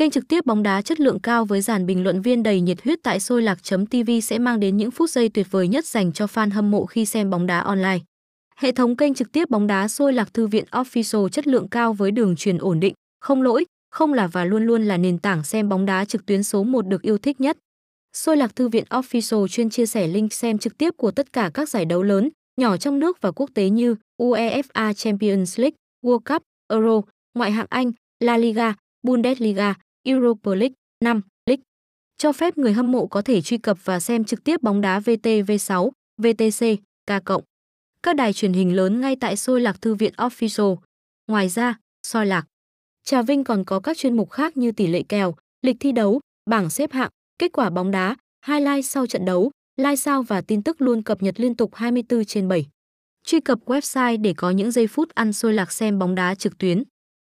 Kênh trực tiếp bóng đá chất lượng cao với dàn bình luận viên đầy nhiệt huyết tại sôi lạc.tv sẽ mang đến những phút giây tuyệt vời nhất dành cho fan hâm mộ khi xem bóng đá online. Hệ thống kênh trực tiếp bóng đá sôi lạc thư viện official chất lượng cao với đường truyền ổn định, không lỗi, không là và luôn luôn là nền tảng xem bóng đá trực tuyến số 1 được yêu thích nhất. Sôi lạc thư viện official chuyên chia sẻ link xem trực tiếp của tất cả các giải đấu lớn, nhỏ trong nước và quốc tế như UEFA Champions League, World Cup, Euro, ngoại hạng Anh, La Liga, Bundesliga, Europa League 5, League. Cho phép người hâm mộ có thể truy cập và xem trực tiếp bóng đá VTV6, VTC, K cộng. Các đài truyền hình lớn ngay tại Sôi Lạc Thư viện Official. Ngoài ra, Soi Lạc. Trà Vinh còn có các chuyên mục khác như tỷ lệ kèo, lịch thi đấu, bảng xếp hạng, kết quả bóng đá, highlight sau trận đấu, live sao và tin tức luôn cập nhật liên tục 24 trên 7. Truy cập website để có những giây phút ăn Soi lạc xem bóng đá trực tuyến.